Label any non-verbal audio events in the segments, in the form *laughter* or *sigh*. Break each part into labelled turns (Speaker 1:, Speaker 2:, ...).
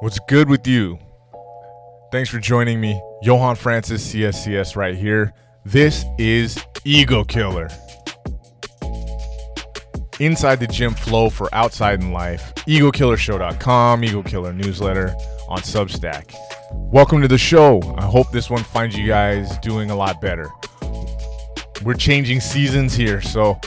Speaker 1: What's good with you? Thanks for joining me. Johan Francis, CSCS, right here. This is Ego Killer. Inside the gym flow for outside in life. EgoKillershow.com, Ego Killer newsletter on Substack. Welcome to the show. I hope this one finds you guys doing a lot better. We're changing seasons here, so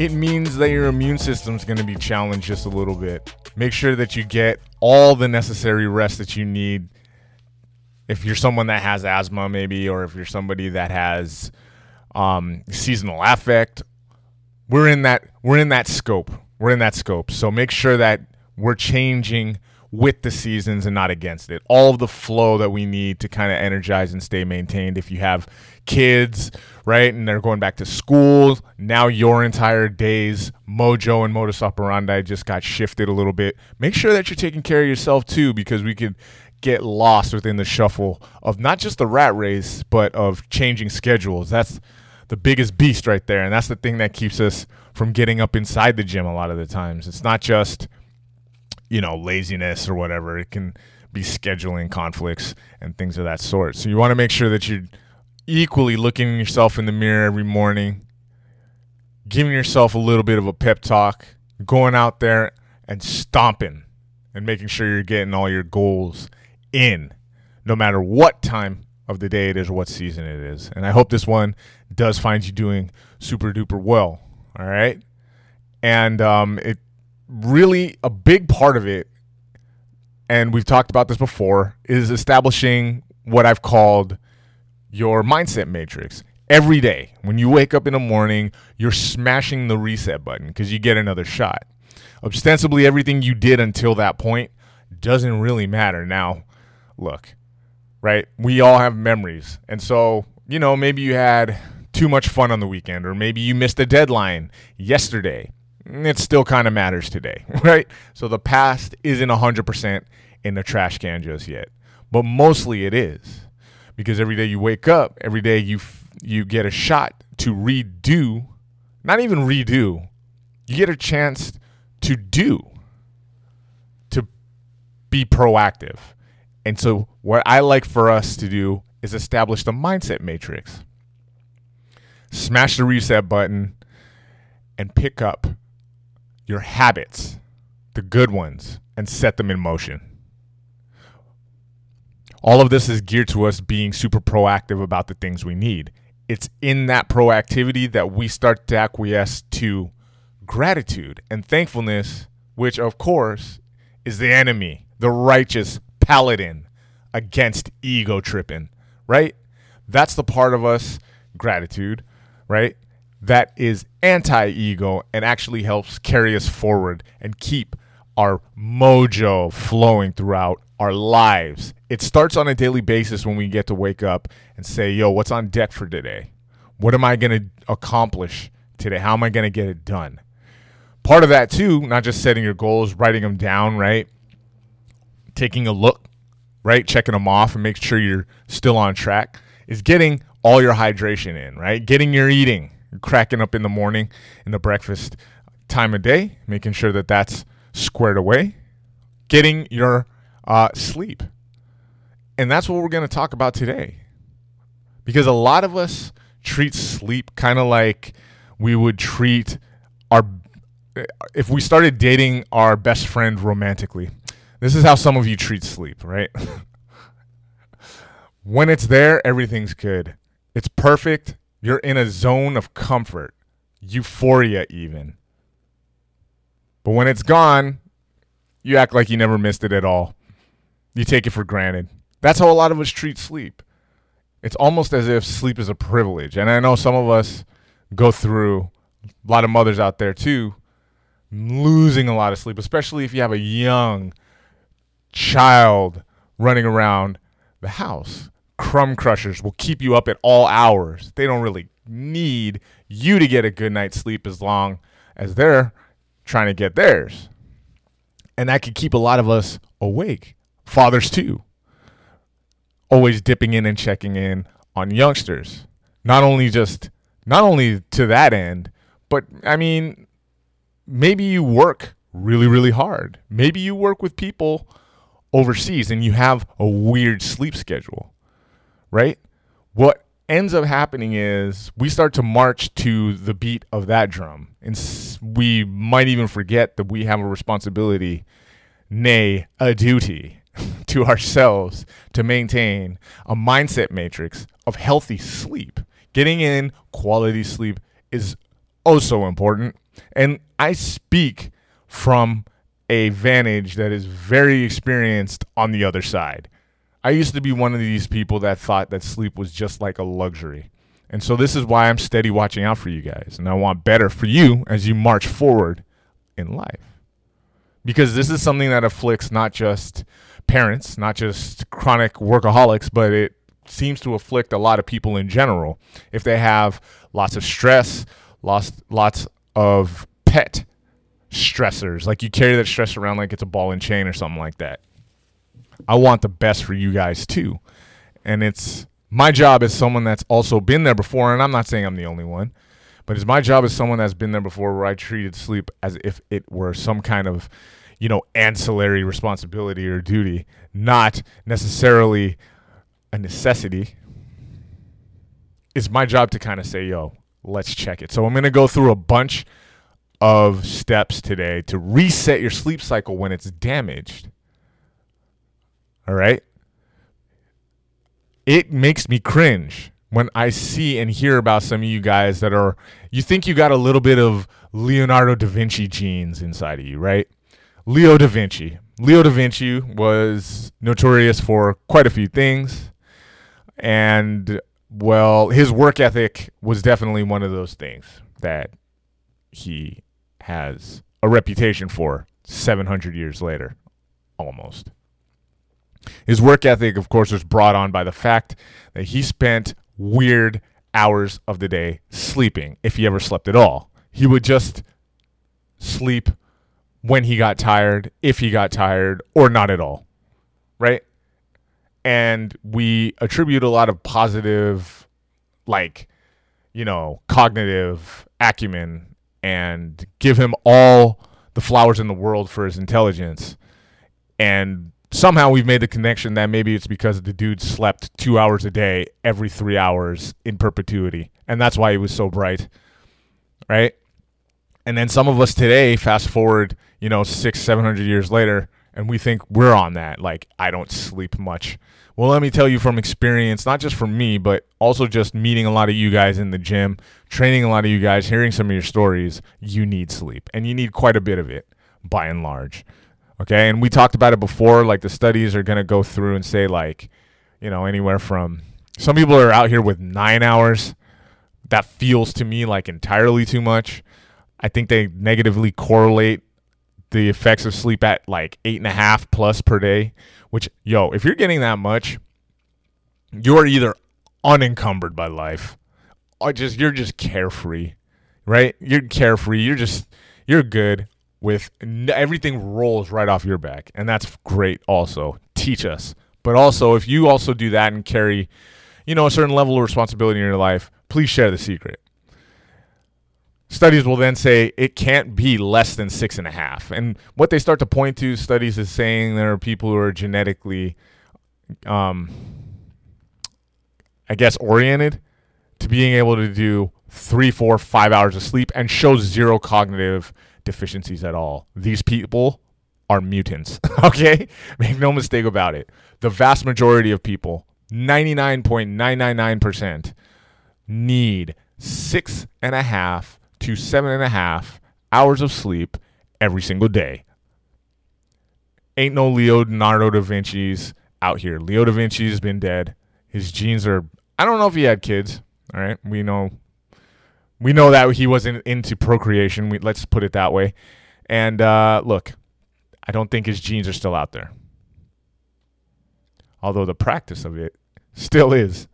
Speaker 1: it means that your immune system's going to be challenged just a little bit. Make sure that you get all the necessary rest that you need. If you're someone that has asthma, maybe, or if you're somebody that has um, seasonal affect, we're in that we're in that scope. We're in that scope. So make sure that we're changing with the seasons and not against it. All of the flow that we need to kind of energize and stay maintained. If you have kids, right, and they're going back to school, now your entire day's mojo and modus operandi just got shifted a little bit. Make sure that you're taking care of yourself too, because we could get lost within the shuffle of not just the rat race, but of changing schedules. That's the biggest beast right there. And that's the thing that keeps us from getting up inside the gym a lot of the times. It's not just you know, laziness or whatever. It can be scheduling conflicts and things of that sort. So you want to make sure that you're equally looking yourself in the mirror every morning, giving yourself a little bit of a pep talk, going out there and stomping and making sure you're getting all your goals in, no matter what time of the day it is or what season it is. And I hope this one does find you doing super duper well. All right. And um, it really a big part of it, and we've talked about this before, is establishing what I've called your mindset matrix. Every day, when you wake up in the morning, you're smashing the reset button because you get another shot. Ostensibly, everything you did until that point doesn't really matter. Now, look, right? We all have memories. And so, you know, maybe you had too much fun on the weekend, or maybe you missed a deadline yesterday it still kind of matters today, *laughs* right? So the past isn't 100% in the trash can just yet, but mostly it is because every day you wake up, every day you f- you get a shot to redo, not even redo, you get a chance to do, to be proactive. And so what I like for us to do is establish the mindset matrix. Smash the reset button and pick up your habits, the good ones, and set them in motion. All of this is geared to us being super proactive about the things we need. It's in that proactivity that we start to acquiesce to gratitude and thankfulness, which, of course, is the enemy, the righteous paladin against ego tripping, right? That's the part of us, gratitude, right? That is anti ego and actually helps carry us forward and keep our mojo flowing throughout our lives. It starts on a daily basis when we get to wake up and say, yo, what's on deck for today? What am I going to accomplish today? How am I going to get it done? Part of that, too, not just setting your goals, writing them down, right? Taking a look, right? Checking them off and make sure you're still on track is getting all your hydration in, right? Getting your eating, cracking up in the morning in the breakfast time of day, making sure that that's squared away, getting your uh, sleep. And that's what we're going to talk about today. Because a lot of us treat sleep kind of like we would treat our if we started dating our best friend romantically. This is how some of you treat sleep, right? *laughs* when it's there, everything's good. It's perfect. You're in a zone of comfort, euphoria, even. But when it's gone, you act like you never missed it at all. You take it for granted. That's how a lot of us treat sleep. It's almost as if sleep is a privilege. And I know some of us go through, a lot of mothers out there too, losing a lot of sleep, especially if you have a young child running around the house crumb crushers will keep you up at all hours. They don't really need you to get a good night's sleep as long as they're trying to get theirs. And that could keep a lot of us awake. Fathers, too. Always dipping in and checking in on youngsters. Not only just, not only to that end, but I mean, maybe you work really, really hard. Maybe you work with people overseas and you have a weird sleep schedule, right? What ends up happening is we start to march to the beat of that drum. And we might even forget that we have a responsibility, nay, a duty *laughs* to ourselves to maintain a mindset matrix of healthy sleep. Getting in quality sleep is oh so important. And I speak from a vantage that is very experienced on the other side. I used to be one of these people that thought that sleep was just like a luxury. And so this is why I'm steady watching out for you guys. And I want better for you as you march forward in life. Because this is something that afflicts not just parents, not just chronic workaholics, but it seems to afflict a lot of people in general. If they have lots of stress, lots lots of pet stressors, like you carry that stress around like it's a ball and chain or something like that. I want the best for you guys too. And it's my job as someone that's also been there before, and I'm not saying I'm the only one, but it's my job as someone that's been there before where I treated sleep as if it were some kind of, you know, ancillary responsibility or duty, not necessarily a necessity. It's my job to kind of say, yo, let's check it. So I'm going to go through a bunch of steps today to reset your sleep cycle when it's damaged. All right? It makes me cringe when I see and hear about some of you guys that are, you think you got a little bit of Leonardo da Vinci genes inside of you, right? Leo da Vinci. Leo da Vinci was notorious for quite a few things. And, well, his work ethic was definitely one of those things that he has a reputation for 700 years later, almost. His work ethic, of course, was brought on by the fact that he spent weird hours of the day sleeping, if he ever slept at all. He would just sleep when he got tired, if he got tired, or not at all. Right? And we attribute a lot of positive, like, you know, cognitive acumen and give him all the flowers in the world for his intelligence. And somehow we've made the connection that maybe it's because the dude slept two hours a day every three hours in perpetuity. And that's why he was so bright. Right? And then some of us today, fast forward, you know, six, seven hundred years later, and we think we're on that. Like, I don't sleep much. Well, let me tell you from experience, not just from me, but also just meeting a lot of you guys in the gym, training a lot of you guys, hearing some of your stories, you need sleep. And you need quite a bit of it by and large. Okay. And we talked about it before. Like, the studies are going to go through and say, like, you know, anywhere from some people are out here with nine hours. That feels to me like entirely too much. I think they negatively correlate the effects of sleep at like eight and a half plus per day which, yo, if you're getting that much, you're either unencumbered by life or just you're just carefree, right? You're carefree. You're just you're good with everything rolls right off your back, and that's great. Also, teach us, but also if you also do that and carry, you know, a certain level of responsibility in your life, please share the secret. Studies will then say it can't be less than six and a half. And what they start to point to, studies is saying there are people who are genetically, um, I guess, oriented to being able to do three, four, five hours of sleep and show zero cognitive deficiencies at all. These people are mutants. *laughs* okay? Make no mistake about it. The vast majority of people, 99.999%, need six and a half to seven and a half hours of sleep every single day. Ain't no Leonardo da Vinci's out here. Leo da Vinci's been dead. His genes are. I don't know if he had kids. All right, we know. We know that he wasn't into procreation. We, let's put it that way. And uh, look, I don't think his genes are still out there. Although the practice of it still is.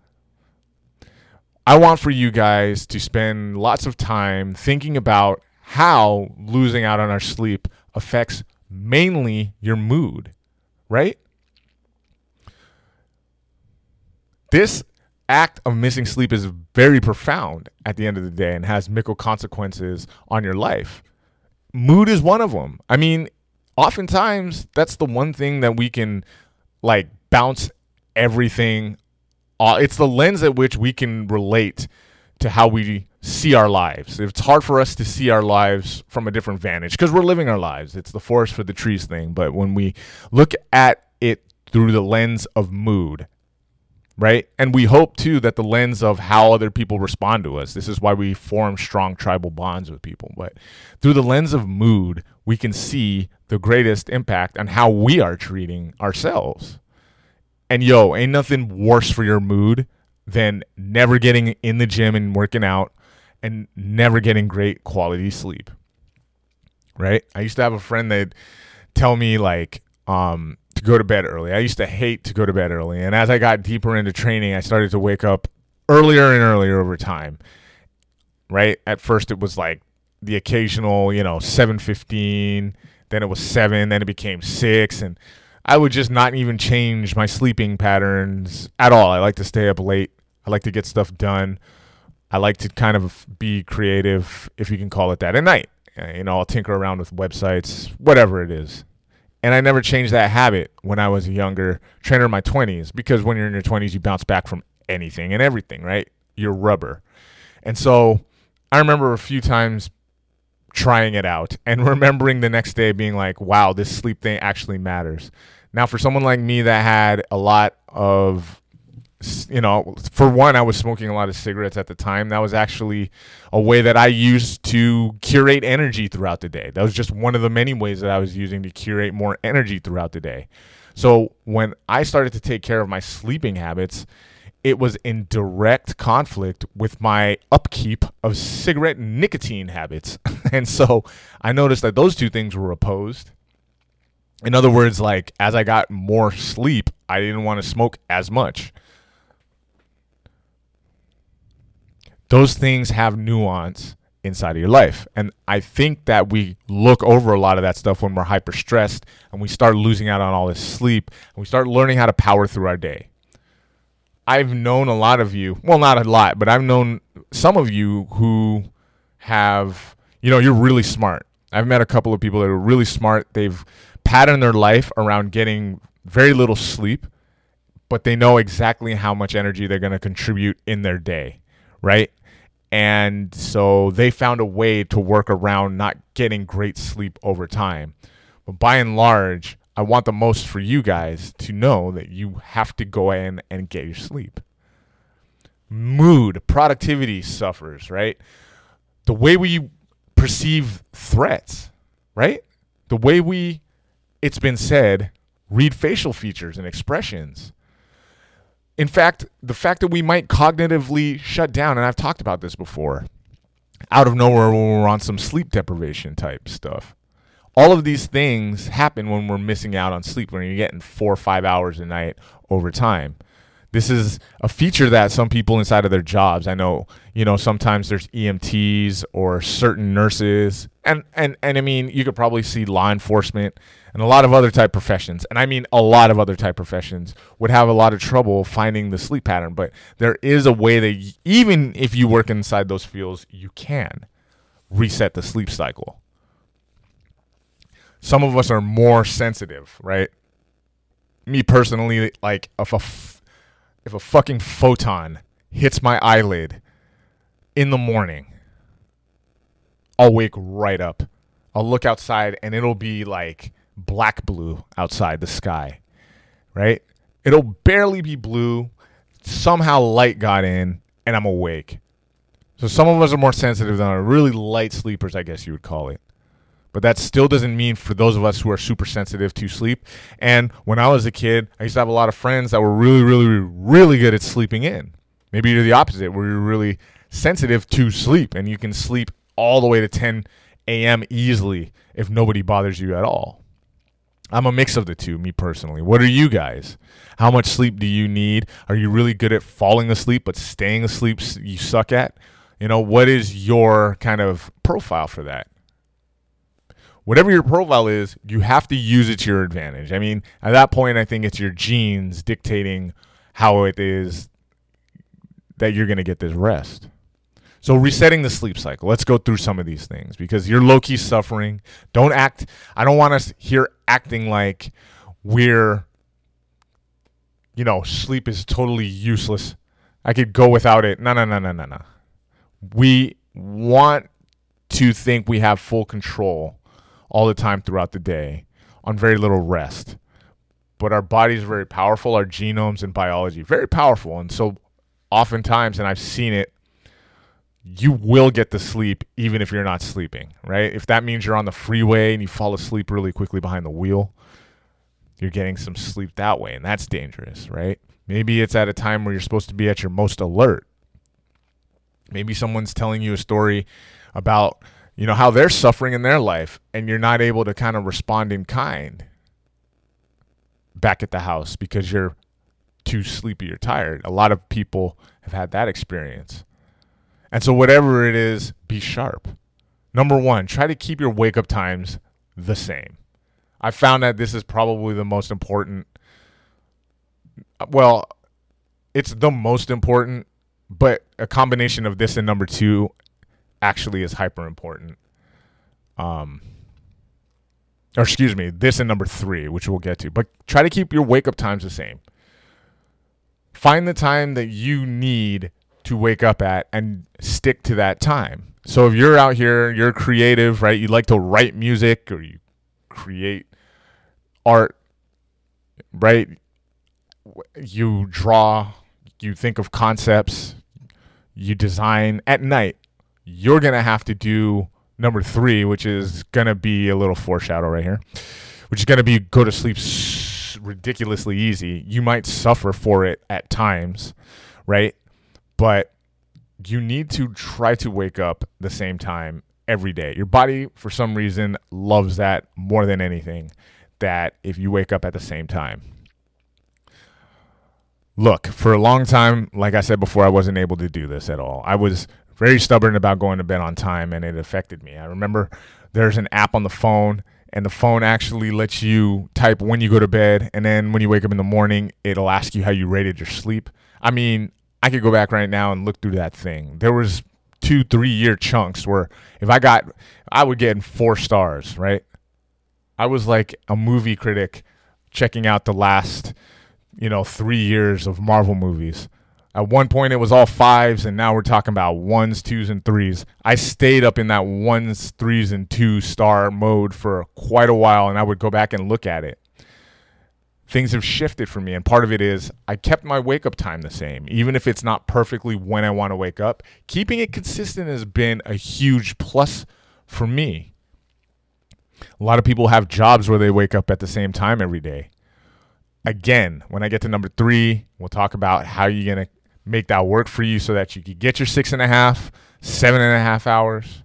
Speaker 1: I want for you guys to spend lots of time thinking about how losing out on our sleep affects mainly your mood, right? This act of missing sleep is very profound at the end of the day and has mickle consequences on your life. Mood is one of them. I mean, oftentimes that's the one thing that we can like bounce everything it's the lens at which we can relate to how we see our lives. It's hard for us to see our lives from a different vantage because we're living our lives. It's the forest for the trees thing. But when we look at it through the lens of mood, right? And we hope too that the lens of how other people respond to us. This is why we form strong tribal bonds with people. But through the lens of mood, we can see the greatest impact on how we are treating ourselves. And yo, ain't nothing worse for your mood than never getting in the gym and working out and never getting great quality sleep. Right? I used to have a friend that tell me like um go to bed early. I used to hate to go to bed early. And as I got deeper into training, I started to wake up earlier and earlier over time. Right? At first it was like the occasional, you know, 7:15, then it was 7, then it became 6 and I would just not even change my sleeping patterns at all. I like to stay up late. I like to get stuff done. I like to kind of be creative, if you can call it that, at night. You know, I'll tinker around with websites, whatever it is. And I never changed that habit when I was a younger trainer in my 20s because when you're in your 20s, you bounce back from anything and everything, right? You're rubber. And so I remember a few times trying it out and *laughs* remembering the next day being like, wow, this sleep thing actually matters. Now, for someone like me that had a lot of, you know, for one, I was smoking a lot of cigarettes at the time. That was actually a way that I used to curate energy throughout the day. That was just one of the many ways that I was using to curate more energy throughout the day. So when I started to take care of my sleeping habits, it was in direct conflict with my upkeep of cigarette nicotine habits. *laughs* and so I noticed that those two things were opposed in other words, like as I got more sleep, I didn't want to smoke as much. Those things have nuance inside of your life. And I think that we look over a lot of that stuff when we're hyper stressed and we start losing out on all this sleep and we start learning how to power through our day. I've known a lot of you, well, not a lot, but I've known some of you who have, you know, you're really smart. I've met a couple of people that are really smart. They've patterned their life around getting very little sleep, but they know exactly how much energy they're going to contribute in their day, right? And so they found a way to work around not getting great sleep over time. But by and large, I want the most for you guys to know that you have to go in and get your sleep. Mood, productivity suffers, right? The way we perceive threats, right? The way we it's been said, read facial features and expressions. In fact, the fact that we might cognitively shut down, and I've talked about this before, out of nowhere when we're on some sleep deprivation type stuff. All of these things happen when we're missing out on sleep, when you're getting four or five hours a night over time. This is a feature that some people inside of their jobs, I know, you know, sometimes there's EMTs or certain nurses, and and and I mean, you could probably see law enforcement and a lot of other type professions, and I mean a lot of other type professions, would have a lot of trouble finding the sleep pattern. But there is a way that even if you work inside those fields, you can reset the sleep cycle. Some of us are more sensitive, right? Me personally, like if a f- if a fucking photon hits my eyelid in the morning, I'll wake right up. I'll look outside and it'll be like black blue outside the sky, right? It'll barely be blue. Somehow light got in and I'm awake. So some of us are more sensitive than are really light sleepers, I guess you would call it. But that still doesn't mean for those of us who are super sensitive to sleep. And when I was a kid, I used to have a lot of friends that were really, really, really good at sleeping in. Maybe you're the opposite, where you're really sensitive to sleep and you can sleep all the way to 10 a.m. easily if nobody bothers you at all. I'm a mix of the two, me personally. What are you guys? How much sleep do you need? Are you really good at falling asleep, but staying asleep you suck at? You know, what is your kind of profile for that? Whatever your profile is, you have to use it to your advantage. I mean, at that point, I think it's your genes dictating how it is that you're going to get this rest. So resetting the sleep cycle. Let's go through some of these things because you're low key suffering. Don't act. I don't want us here acting like we're, you know, sleep is totally useless. I could go without it. No, no, no, no, no, no. We want to think we have full control all the time throughout the day on very little rest. But our bodies are very powerful, our genomes and biology, very powerful. And so oftentimes, and I've seen it, you will get the sleep even if you're not sleeping, right? If that means you're on the freeway and you fall asleep really quickly behind the wheel, you're getting some sleep that way, and that's dangerous, right? Maybe it's at a time where you're supposed to be at your most alert. Maybe someone's telling you a story about, you know, how they're suffering in their life and you're not able to kind of respond in kind back at the house because you're too sleepy or tired. A lot of people have had that experience. And so, whatever it is, be sharp. Number one, try to keep your wake up times the same. I found that this is probably the most important. Well, it's the most important, but a combination of this and number two actually is hyper important. Um, or excuse me, this and number three, which we'll get to. But try to keep your wake up times the same. Find the time that you need to wake up at and stick to that time. So if you're out here, you're creative, right? You like to write music or you create art, right? You draw, you think of concepts, you design at night. You're going to have to do number three, which is going to be a little foreshadow right here, which is going to be go to sleep ridiculously easy. You might suffer for it at times, right? But you need to try to wake up the same time every day. Your body, for some reason, loves that more than anything. That if you wake up at the same time. Look, for a long time, like I said before, I wasn't able to do this at all. I was very stubborn about going to bed on time and it affected me. I remember there's an app on the phone and the phone actually lets you type when you go to bed and then when you wake up in the morning it'll ask you how you rated your sleep. I mean, I could go back right now and look through that thing. There was two, three year chunks where if I got I would get four stars, right? I was like a movie critic checking out the last, you know, three years of Marvel movies. At one point, it was all fives, and now we're talking about ones, twos, and threes. I stayed up in that ones, threes, and two star mode for quite a while, and I would go back and look at it. Things have shifted for me, and part of it is I kept my wake up time the same, even if it's not perfectly when I want to wake up. Keeping it consistent has been a huge plus for me. A lot of people have jobs where they wake up at the same time every day. Again, when I get to number three, we'll talk about how you're going to make that work for you so that you can get your six and a half, seven and a half hours,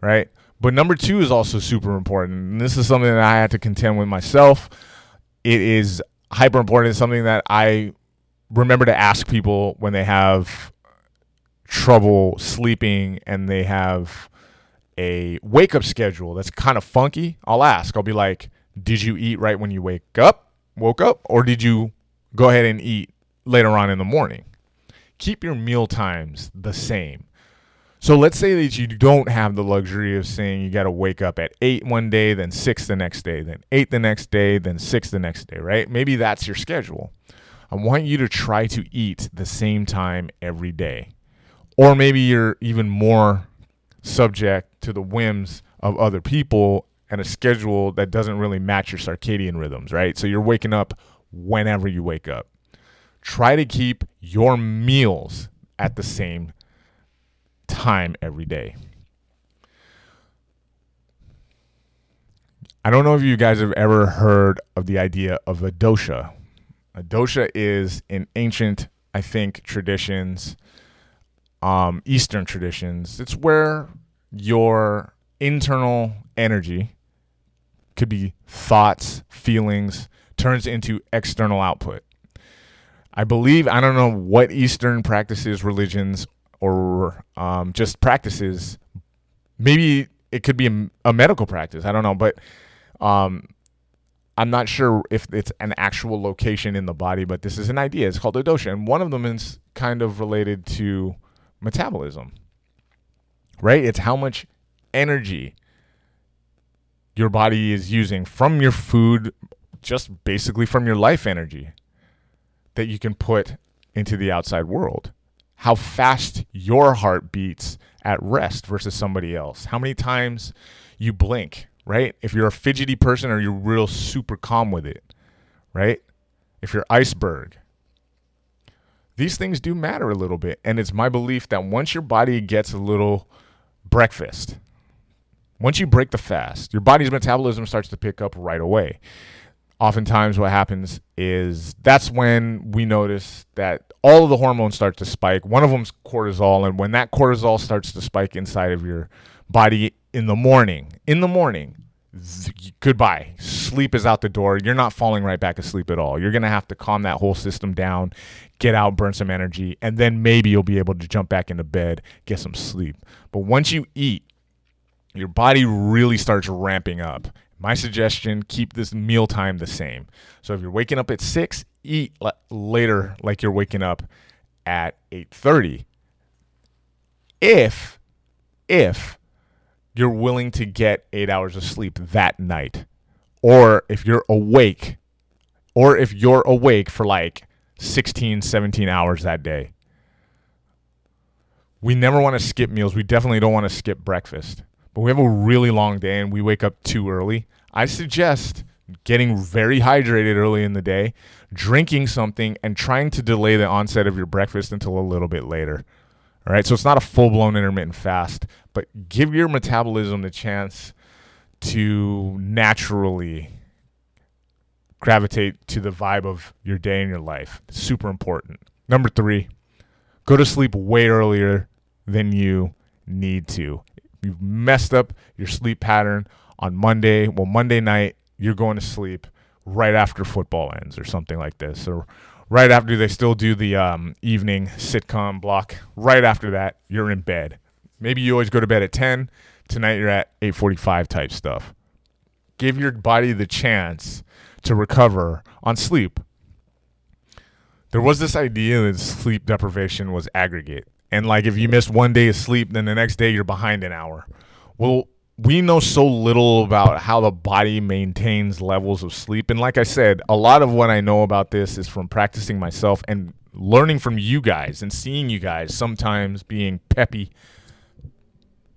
Speaker 1: right? But number two is also super important. And this is something that I had to contend with myself. It is hyper important. It's something that I remember to ask people when they have trouble sleeping and they have a wake up schedule that's kind of funky. I'll ask, I'll be like, did you eat right when you wake up, woke up, or did you go ahead and eat later on in the morning? keep your meal times the same. So let's say that you don't have the luxury of saying you got to wake up at 8 one day, then 6 the next day, then 8 the next day, then 6 the next day, right? Maybe that's your schedule. I want you to try to eat the same time every day. Or maybe you're even more subject to the whims of other people and a schedule that doesn't really match your circadian rhythms, right? So you're waking up whenever you wake up try to keep your meals at the same time every day. I don't know if you guys have ever heard of the idea of a dosha. A dosha is in ancient, I think, traditions, um, Eastern traditions. It's where your internal energy could be thoughts, feelings, turns into external output. I believe I don't know what Eastern practices, religions, or um, just practices. Maybe it could be a, a medical practice. I don't know, but um, I'm not sure if it's an actual location in the body. But this is an idea. It's called a dosha, and one of them is kind of related to metabolism. right? It's how much energy your body is using from your food, just basically from your life energy that you can put into the outside world. How fast your heart beats at rest versus somebody else. How many times you blink, right? If you're a fidgety person or you're real super calm with it, right? If you're iceberg. These things do matter a little bit. And it's my belief that once your body gets a little breakfast, once you break the fast, your body's metabolism starts to pick up right away. Oftentimes, what happens is that's when we notice that all of the hormones start to spike. One of them's cortisol, and when that cortisol starts to spike inside of your body in the morning, in the morning, goodbye. Sleep is out the door. You're not falling right back asleep at all. You're going to have to calm that whole system down, get out, burn some energy, and then maybe you'll be able to jump back into bed, get some sleep. But once you eat, your body really starts ramping up. My suggestion keep this meal time the same. So if you're waking up at 6, eat later like you're waking up at 8:30. If if you're willing to get 8 hours of sleep that night or if you're awake or if you're awake for like 16, 17 hours that day. We never want to skip meals. We definitely don't want to skip breakfast but we have a really long day and we wake up too early, I suggest getting very hydrated early in the day, drinking something, and trying to delay the onset of your breakfast until a little bit later. All right, so it's not a full blown intermittent fast, but give your metabolism the chance to naturally gravitate to the vibe of your day and your life. Super important. Number three, go to sleep way earlier than you need to you've messed up your sleep pattern on Monday, well, Monday night, you're going to sleep right after football ends or something like this. Or right after they still do the um, evening sitcom block. Right after that, you're in bed. Maybe you always go to bed at 10. Tonight you're at 8:45 type stuff. Give your body the chance to recover on sleep. There was this idea that sleep deprivation was aggregate and like if you miss one day of sleep, then the next day you're behind an hour. Well, we know so little about how the body maintains levels of sleep. And like I said, a lot of what I know about this is from practicing myself and learning from you guys and seeing you guys sometimes being peppy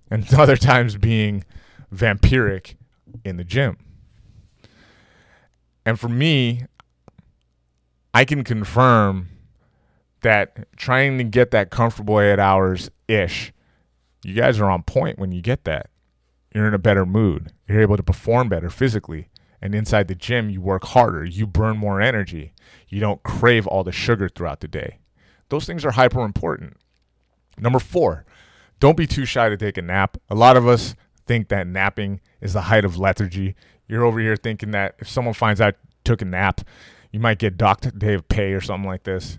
Speaker 1: and *laughs* other times being vampiric in the gym. And for me, I can confirm that trying to get that comfortable eight hours ish, you guys are on point when you get that. You're in a better mood. You're able to perform better physically. And inside the gym, you work harder. You burn more energy. You don't crave all the sugar throughout the day. Those things are hyper important. Number four, don't be too shy to take a nap. A lot of us think that napping is the height of lethargy. You're over here thinking that if someone finds out took a nap, you might get docked day of pay or something like this.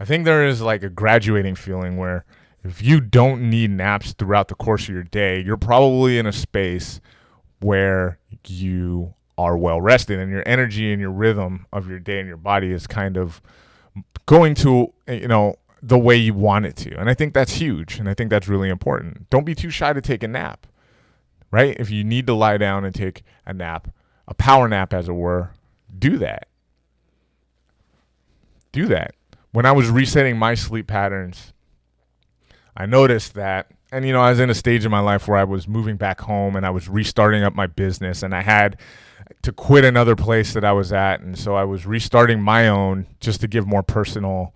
Speaker 1: I think there is like a graduating feeling where if you don't need naps throughout the course of your day, you're probably in a space where you are well rested and your energy and your rhythm of your day and your body is kind of going to, you know, the way you want it to. And I think that's huge. And I think that's really important. Don't be too shy to take a nap, right? If you need to lie down and take a nap, a power nap, as it were, do that. Do that when I was resetting my sleep patterns, I noticed that, and you know, I was in a stage in my life where I was moving back home and I was restarting up my business, and I had to quit another place that I was at, and so I was restarting my own just to give more personal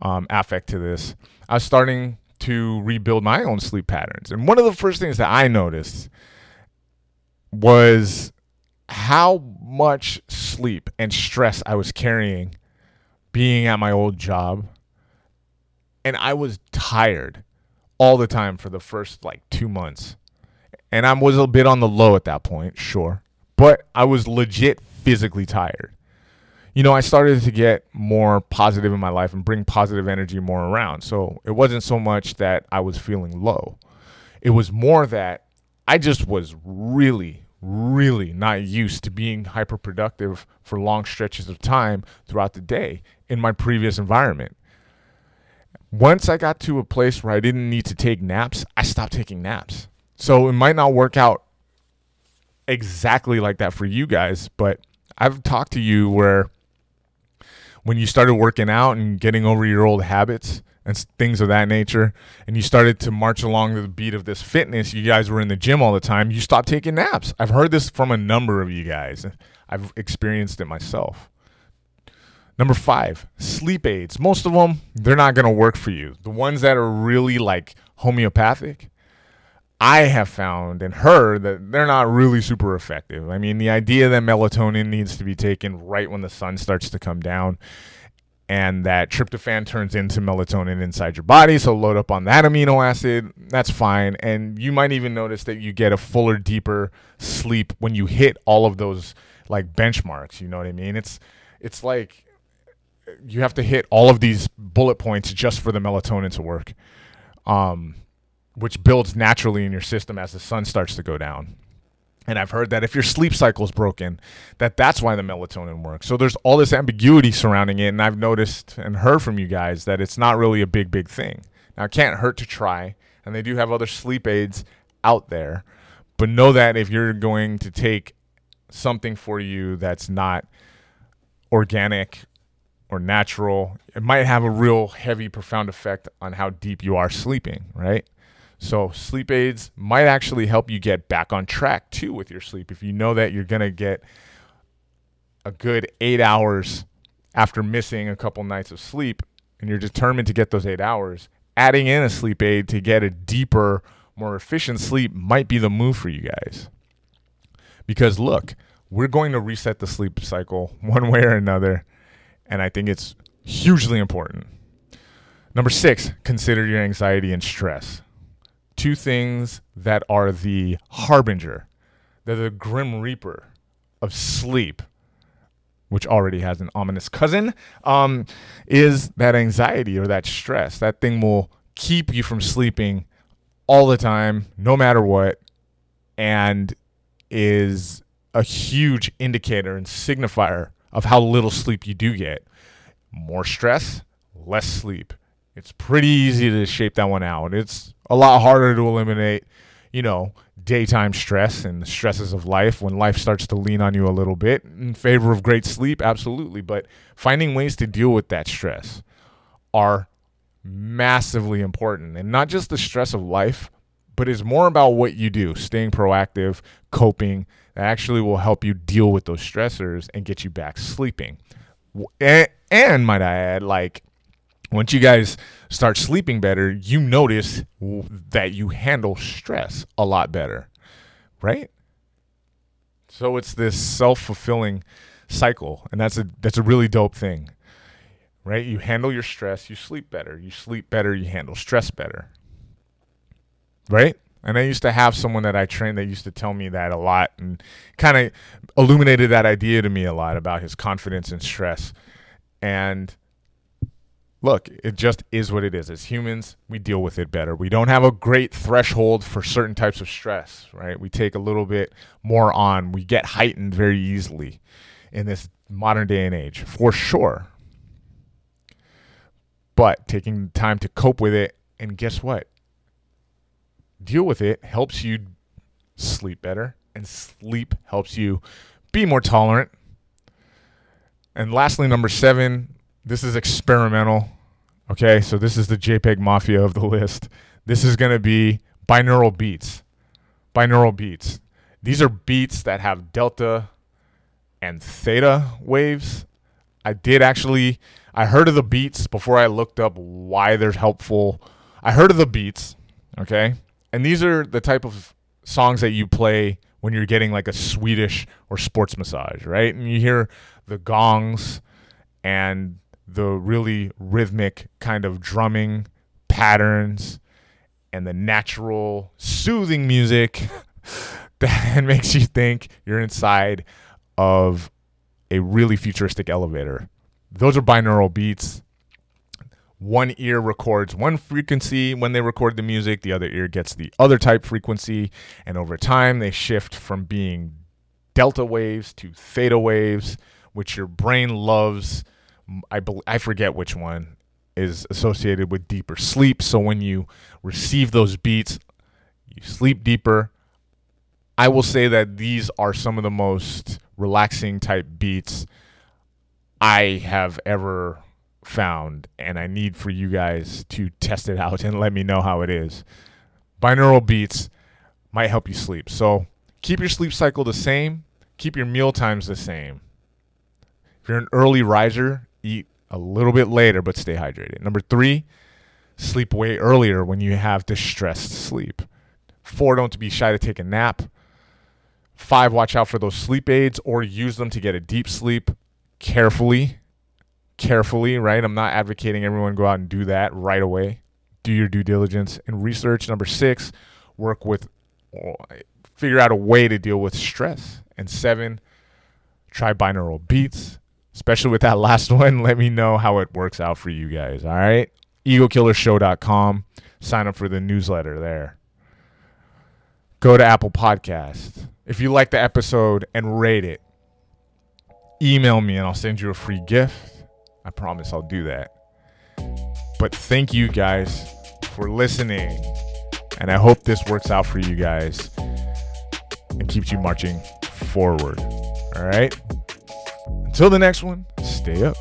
Speaker 1: um, affect to this. I was starting to rebuild my own sleep patterns, and one of the first things that I noticed was how much sleep and stress I was carrying being at my old job and I was tired all the time for the first like 2 months. And I was a bit on the low at that point, sure, but I was legit physically tired. You know, I started to get more positive in my life and bring positive energy more around. So it wasn't so much that I was feeling low. It was more that I just was really, really not used to being hyper productive for long stretches of time throughout the day in my previous environment. once I got to a place where I didn't need to take naps, I stopped taking naps. So it might not work out exactly like that for you guys, but I've talked to you where when you started working out and getting over your old habits and things of that nature, and you started to march along the beat of this fitness, you guys were in the gym all the time, you stopped taking naps. I've heard this from a number of you guys. I've experienced it myself. Number five, sleep aids. Most of them, they're not going to work for you. The ones that are really like homeopathic, I have found and heard that they're not really super effective. I mean, the idea that melatonin needs to be taken right when the sun starts to come down and that tryptophan turns into melatonin inside your body, so load up on that amino acid, that's fine. And you might even notice that you get a fuller, deeper sleep when you hit all of those like benchmarks, you know what I mean? It's it's like you have to hit all of these bullet points just for the melatonin to work, um, which builds naturally in your system as the sun starts to go down. And I've heard that if your sleep cycle is broken, that that's why the melatonin works. So there's all this ambiguity surrounding it, and I've noticed and heard from you guys that it's not really a big, big thing. Now it can't hurt to try, and they do have other sleep aids out there, but know that if you're going to take something for you that's not organic or natural, it might have a real heavy, profound effect on how deep you are sleeping, right? So, sleep aids might actually help you get back on track too with your sleep. If you know that you're going to get a good eight hours after missing a couple nights of sleep and you're determined to get those eight hours, adding in a sleep aid to get a deeper, more efficient sleep might be the move for you guys. Because look, we're going to reset the sleep cycle *laughs* one way or another and I think it's hugely important. Number six, consider your anxiety and stress. Two things that are the harbinger, they're the grim reaper of sleep, which already has an ominous cousin, um, is that anxiety or that stress. That thing will keep you from sleeping all the time, no matter what, and is a huge indicator and signifier of how little sleep you do get. More stress, less sleep. It's pretty easy to shape that one out. It's a lot harder to eliminate, you know, daytime stress and the stresses of life when life starts to lean on you a little bit in favor of great sleep, absolutely. But finding ways to deal with that stress are massively important. And not just the stress of life, but it's more about what you do, staying proactive, coping, that actually will help you deal with those stressors and get you back sleeping. And, and might I add, like, once you guys start sleeping better, you notice that you handle stress a lot better, right? So it's this self-fulfilling cycle, and that's a that's a really dope thing. Right? You handle your stress, you sleep better. You sleep better, you handle stress better. Right? And I used to have someone that I trained that used to tell me that a lot and kind of illuminated that idea to me a lot about his confidence and stress. And look, it just is what it is. As humans, we deal with it better. We don't have a great threshold for certain types of stress, right? We take a little bit more on. We get heightened very easily in this modern day and age, for sure. But taking time to cope with it, and guess what? deal with it helps you sleep better, and sleep helps you be more tolerant. And lastly, number seven, this is experimental. Okay, so this is the JPEG mafia of the list. This is going to be binaural beats. Binaural beats. These are beats that have delta and theta waves. I did actually, I heard of the beats before I looked up why they're helpful. I heard of the beats, okay? And these are the type of songs that you play when you're getting like a Swedish or sports massage, right? And you hear the gongs and the really rhythmic kind of drumming patterns and the natural soothing music *laughs* that *laughs* makes you think you're inside of a really futuristic elevator. Those are binaural beats one ear records one frequency when they record the music, the other ear gets the other type frequency, and over time they shift from being delta waves to theta waves, which your brain loves. I be- I forget which one. is associated with deeper sleep. So when you receive those beats, you sleep deeper. I will say that these are some of the most relaxing type beats I have ever found, and I need for you guys to test it out *laughs* and let me know how it is. Binaural beats might help you sleep. So keep your sleep cycle the same, keep your meal times the same. If you're an early riser, eat a little bit later, but stay hydrated. Number three, sleep way earlier when you have distressed sleep. Four, don't be shy to take a nap. Five, watch out for those sleep aids or use them to get a deep sleep carefully. Carefully, right? I'm not advocating everyone go out and do that right away. Do your due diligence and research. Number six, work with, figure out a way to deal with stress. And seven, try binaural beats especially with that *laughs* last one. Let me know how it works out for you guys. All right. EgoKillershow.com. Sign up for the newsletter there. Go to Apple Podcast. If you like the episode and rate it, email me and I'll send you a free gift. I promise I'll do that. But thank you guys for listening. And I hope this works out for you guys and keeps you marching forward. All right. Until the next one, stay up.